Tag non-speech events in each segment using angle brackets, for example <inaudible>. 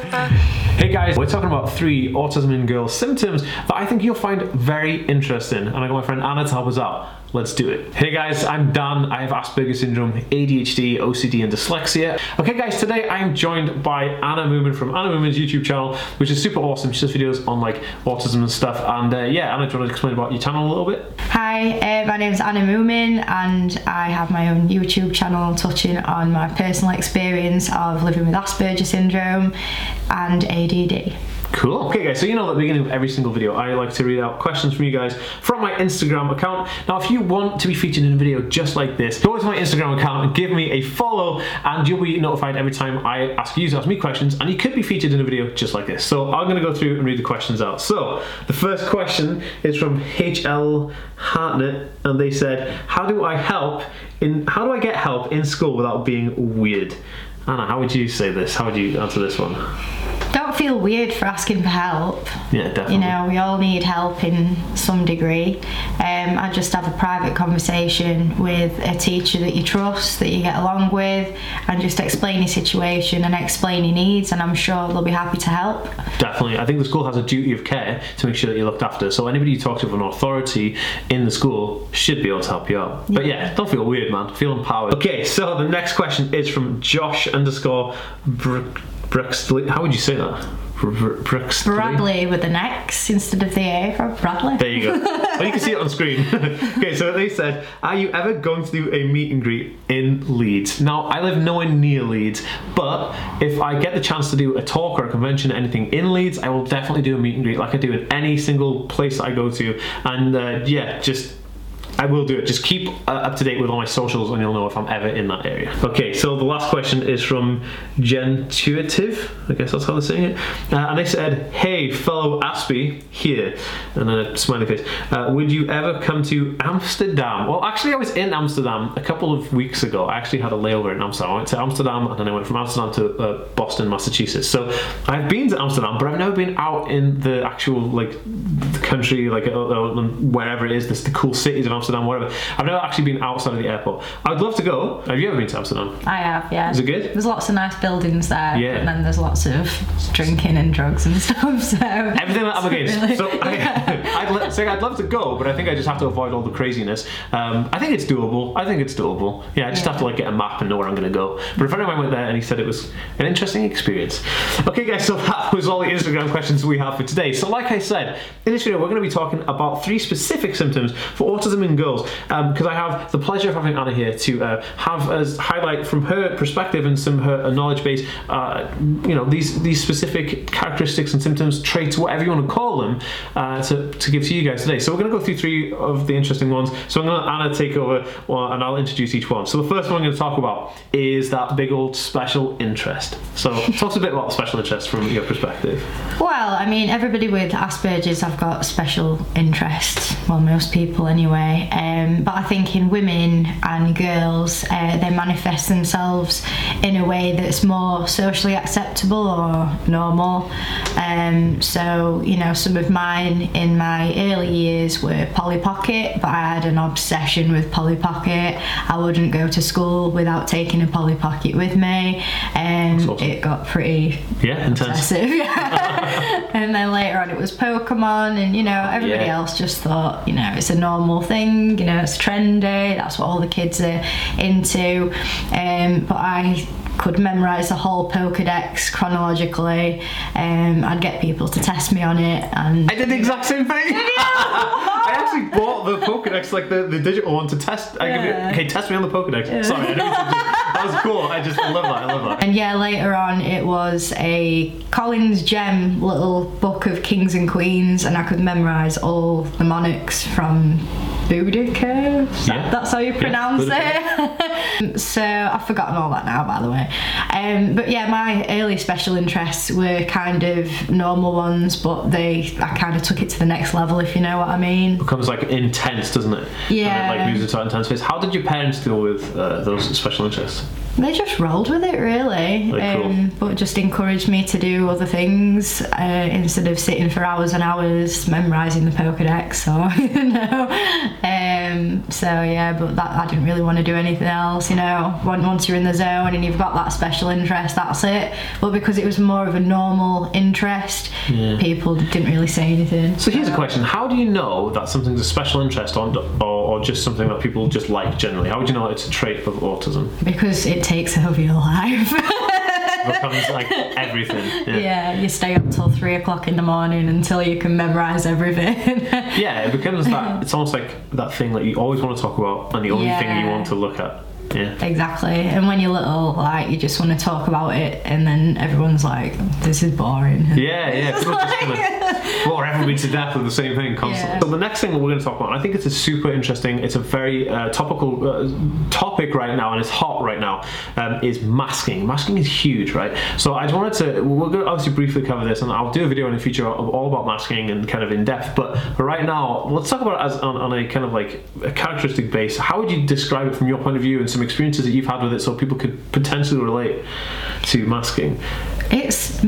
Hey guys, we're talking about three autism in girls symptoms that I think you'll find very interesting. And I got my friend Anna to help us out. Let's do it. Hey guys, I'm Dan. I have Asperger's syndrome, ADHD, OCD, and dyslexia. Okay, guys, today I'm joined by Anna Moomin from Anna Moomin's YouTube channel, which is super awesome. She does videos on like autism and stuff. And uh, yeah, Anna, do you want to explain about your channel a little bit? Hi, uh, my name is Anna Moomin, and I have my own YouTube channel touching on my personal experience of living with Asperger's syndrome and ADD. Cool. Okay, guys, so you know at the beginning of every single video, I like to read out questions from you guys from my Instagram account. Now, if you want to be featured in a video just like this, go to my Instagram account and give me a follow, and you'll be notified every time I ask you to ask me questions, and you could be featured in a video just like this. So I'm going to go through and read the questions out. So the first question is from HL Hartnett, and they said, "How do I help in? How do I get help in school without being weird?" Anna, how would you say this? How would you answer this one? Feel weird for asking for help. Yeah, definitely. You know, we all need help in some degree. Um, I just have a private conversation with a teacher that you trust, that you get along with, and just explain your situation and explain your needs, and I'm sure they'll be happy to help. Definitely. I think the school has a duty of care to make sure that you're looked after. So anybody you talk to with an authority in the school should be able to help you out. But yeah, don't feel weird, man. Feel empowered. Okay, so the next question is from Josh underscore Brook. Brixley. How would you say that? Br- Br- Brixley? Bradley with an X instead of the A for Bradley. There you go. well, you can see it on screen. <laughs> okay, so they said, Are you ever going to do a meet and greet in Leeds? Now, I live nowhere near Leeds, but if I get the chance to do a talk or a convention, or anything in Leeds, I will definitely do a meet and greet like I do in any single place I go to. And uh, yeah, just I will do it. Just keep uh, up to date with all my socials, and you'll know if I'm ever in that area. Okay, so the last question is from Gentuitive. I guess that's how they're saying it. Uh, and they said, "Hey, fellow Aspie, here," and then a smiley face. Uh, would you ever come to Amsterdam? Well, actually, I was in Amsterdam a couple of weeks ago. I actually had a layover in Amsterdam. I went to Amsterdam, and then I went from Amsterdam to uh, Boston, Massachusetts. So I've been to Amsterdam, but I've never been out in the actual like the country, like uh, uh, wherever it is. This the cool cities of Amsterdam, whatever. I've never actually been outside of the airport. I'd love to go. Have you ever been to Amsterdam? I have, yeah. Is it good? There's lots of nice buildings there, Yeah. and then there's lots of drinking and drugs and <laughs> stuff. So Everything that I'm <laughs> against. Really? So <laughs> I, I'd, say I'd love to go, but I think I just have to avoid all the craziness. Um, I think it's doable. I think it's doable. Yeah, I just have to like get a map and know where I'm going to go. But a friend of mine went there and he said it was an interesting experience. Okay, guys, so that was all the Instagram questions we have for today. So, like I said, in this video, we're going to be talking about three specific symptoms for autism in girls because I have the pleasure of having Anna here to uh, have us highlight from her perspective and some her knowledge base, uh, you know, these these specific characteristics and symptoms, traits, whatever you want to call them, uh, to, to give to you guys today. So we're going to go through three of the interesting ones. So I'm going to Anna take over and I'll introduce each one. So the first one I'm going to talk about is that big old special interest. So talk a bit about special interest from your perspective. Well, I mean, everybody with Asperger's have got special interests. Well, most people anyway. Um, but I think in women and girls, uh, they manifest themselves in a way that's more socially acceptable or normal. Um, so, you know, some of mine in my early years were Polly Pocket, but I had an obsession with Polly Pocket. I wouldn't go to school without taking a Polly Pocket with me. Um, awesome. It got pretty Yeah, obsessive. <laughs> And then later on, it was Pokemon, and you know, everybody Yeah. else just thought, you know, it's a normal thing, you know, it's trendy, that's what all the kids are into. Um, but I could memorize the whole Pokedex chronologically. Um, I'd get people to test me on it, and I did the exact same thing. <laughs> I actually bought the Pokedex, like the, the digital one, to test. I Yeah. test me on the Pokedex. Sorry, I just, that was cool. I just love that. I love that. And yeah, later on it was a Collins Gem little book of kings and queens, and I could memorise all the monarchs from That- Yeah. That's how you Yeah, pronounce it. <laughs> so I've forgotten all that now, by the way. Um, but yeah, my early special interests were kind of normal ones, but they I kind of took it to the next level, if you know what I mean. becomes like intense, doesn't it? Yeah. And then, like moves into intense phase. How did your parents deal with uh, those special interests? They just rolled with it, really, Very cool. um, but just encouraged me to do other things uh, instead of sitting for hours and hours memorising the Pokedex or <laughs> you know. Um, Um, so yeah, but that I didn't really want to do anything else. You know, Once- you're in the zone and you've got that special interest, that's it. But because it was more of a normal interest, people didn't really say anything. So here's a question: How do you know that something's a special interest or, or, just something that people just like generally? How would you know it's a trait of autism? Because it takes over your life. It <laughs> becomes like everything. Yeah. yeah, you stay up till three o'clock in the morning until you can memorize everything. Yeah, it becomes that. <laughs> It's almost like that thing that you always want to talk about, and the only thing you want to look at. Yeah. Exactly. And when you're little, like you just want to talk about it, and then everyone's like, "This is boring." Yeah, yeah. People just kind of <laughs> <laughs> bore everybody to death with the same thing constantly. Yeah. So the next thing that we're going to talk about, I think it's a super interesting, it's a very uh, topical uh, topic right now, and it's hot right now, um, is masking. Masking is huge, right? So I just wanted to, we're going to obviously briefly cover this, and I'll do a video in the future of all about masking and kind of in depth. But for right now, let's talk about it as on, on a kind of like a characteristic base. How would you describe it from your point of view and some experiences that you've had with it, so people could potentially relate to masking? It's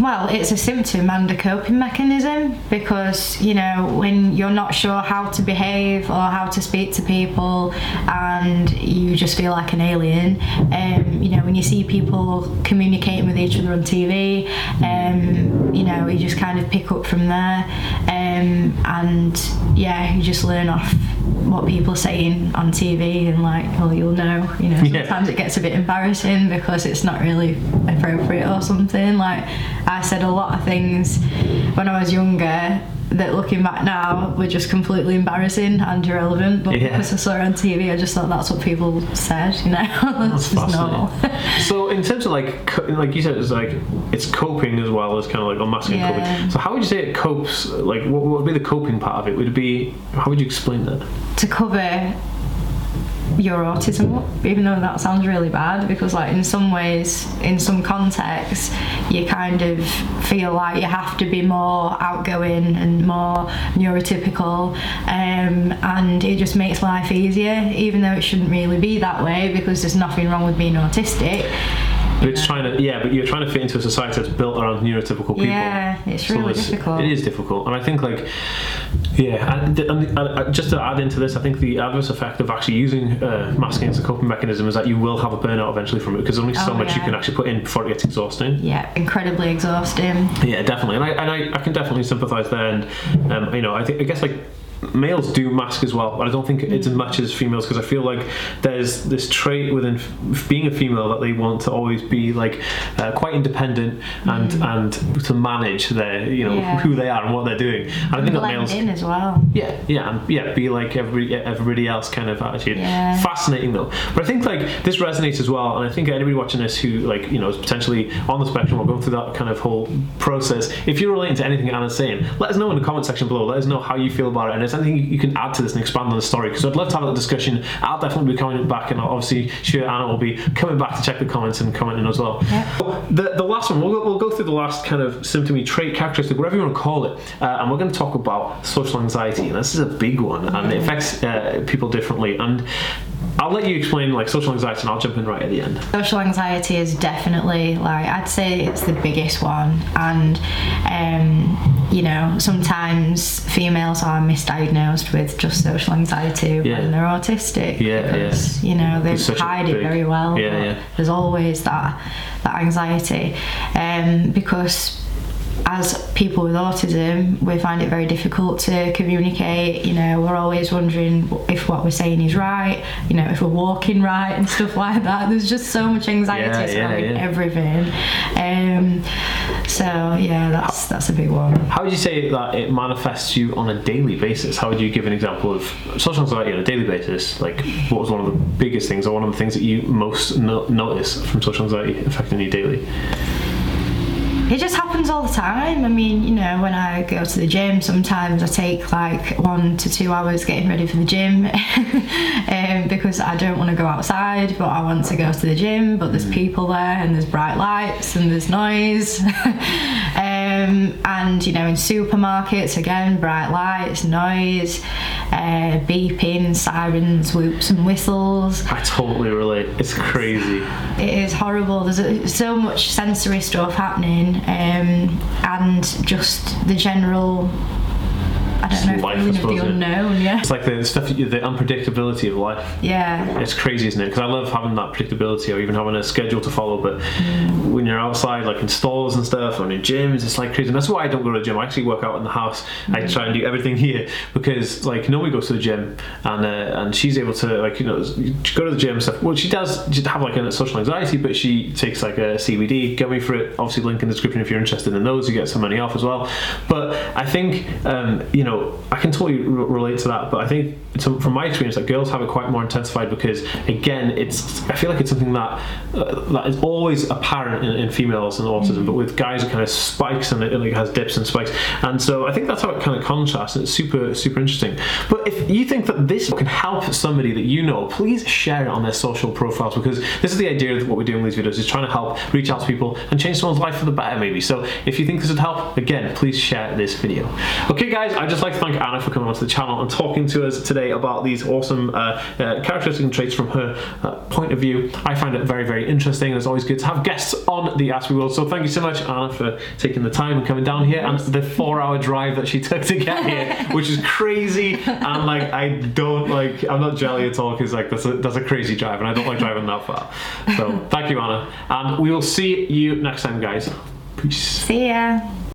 well, it's a symptom and a coping mechanism because you know when you're not sure how to behave or how to speak to people, and you just feel like an alien. Um, you know when you see people communicating with each other on TV, um, you know you just kind of pick up from there, and yeah, you just learn off what people are saying on TV and like, well, you'll know. You know, Yeah. sometimes it gets a bit embarrassing because it's not really appropriate or something. Like I said a lot of things when I was younger that looking back now were just completely embarrassing and irrelevant. But Yeah. because I saw it on TV, I just thought that's what people said. You know, <laughs> that's just normal. <laughs> so in terms of like co- like you said it's like it's coping as well as kind of like unmasking Yeah. coping so how would you say it copes like what, what would be the coping part of it would it be how would you explain that to cover your autism up, even though that sounds really bad because like in some ways in some contexts you kind of feel like you have to be more outgoing and more neurotypical um, and it just makes life easier even though it shouldn't really be that way because there's nothing wrong with being autistic but it's trying to yeah but you're trying to fit into a society that's built around neurotypical people. Yeah, it's really there's- difficult. it is difficult. And I think like yeah and, th- and, uh, just to add into this I think the adverse effect of actually using uh, masking as a coping mechanism is that you will have a burnout eventually from it because only so Oh, much you can actually put in before it gets exhausting. Yeah incredibly exhausting. Yeah, definitely, and I and I, I can definitely sympathise there, and um, you know, I think I guess like males do mask as well, but I don't think it's as much as females because I feel like there's this trait within f- being a female that they want to always be like uh, quite independent and and to manage their you know Yeah. who they are and what they're doing. And I think that blend males in as well yeah, yeah, and yeah, be like every everybody else kind of attitude. Yeah. Fascinating though. But I think like this resonates as well, and I think anybody watching this who like you know is potentially on the spectrum or going through that kind of whole process, if you're relating to anything Anna's saying, let us know in the comment section below. Let us know how you feel about it, and if anything you can add to this and expand on the story, because I'd love to have that discussion. I'll definitely be coming back, and I'll obviously sure Anna will be coming back to check the comments and commenting as well. Yeah. The, the last one, we'll go, we'll go through the last kind of symptom, trait, characteristic, whatever you want to call it, uh, and we're going to talk about social anxiety. And this is a big one, and it affects uh, people differently. And I'll let you explain like social anxiety, and I'll jump in right at the end. Social anxiety is definitely like I'd say it's the biggest one, and um, you know sometimes females are misdiagnosed with just social anxiety Yeah. when they're autistic Yeah, because you know they It's such a hide it very well. yeah, yeah. There's always that that anxiety, um, because as people with autism, we find it very difficult to communicate. You know, we're always wondering if what we're saying is right. You know, if we're walking right and stuff <laughs> like that. There's just so much anxiety Yeah, yeah, yeah. everything. Um, so yeah, that's that's a big one. How would you say that it manifests you on a daily basis? How would you give an example of social anxiety on a daily basis? Like, what was one of the biggest things, or one of the things that you most no- notice from social anxiety affecting you daily? It just happens all the time. I mean, you know, when I go to the gym, sometimes I take like one to two hours getting ready for the gym <laughs> um, because I don't want to go outside, but I want to go to the gym. But there's people there, and there's bright lights, and there's noise. <laughs> and you know, in supermarkets, again, bright lights, noise, uh, beeping, sirens, whoops, and whistles. I totally relate. It's crazy. It is horrible. There's a, so much sensory stuff happening, um, and just the general I don't know, life, I suppose, yeah. unknown. Yeah. It's like the stuff, the unpredictability of life. Yeah. It's crazy, isn't it? Because I love having that predictability or even having a schedule to follow. But when you're outside, like in stores and stuff, or in gyms, it's like crazy. And that's why I don't go to the gym. I actually work out in the house. I try and do everything here because, like, Noe goes to the gym and uh, and she's able to, like, you know, go to the gym and stuff. Well, she does just have like a social anxiety, but she takes like a CBD gummy for it. Obviously, link in the description if you're interested in those. You get some money off as well. But I think, um, you know, I can totally r- relate to that. But I think, so from my experience, that girls have it quite more intensified because, again, it's I feel like it's something that uh, that is always apparent in, in females and autism, but with guys it kind of spikes and it, it like has dips and spikes. And so I think that's how it kind of contrasts. And it's super super interesting. But if you think that this can help somebody that you know, please share it on their social profiles because this is the idea of what we're doing with these videos is trying to help reach out to people and change someone's life for the better maybe. So if you think this would help, again, please share this video. Okay, guys, I'd just like to thank Anna for coming onto the channel and talking to us today about these awesome uh, uh, characteristics and traits from her uh, point of view. I find it very, very interesting, and it's always good to have guests on the Aspie World. So thank you so much, Anna, for taking the time and coming down here and the four-hour drive that she <laughs> took to get here, <laughs> which is crazy. And like, I don't like, I'm not jelly at all because like that's a that's a crazy drive, and I don't like driving that far. So thank you, Anna, and we will see you next time, guys. Peace. See ya.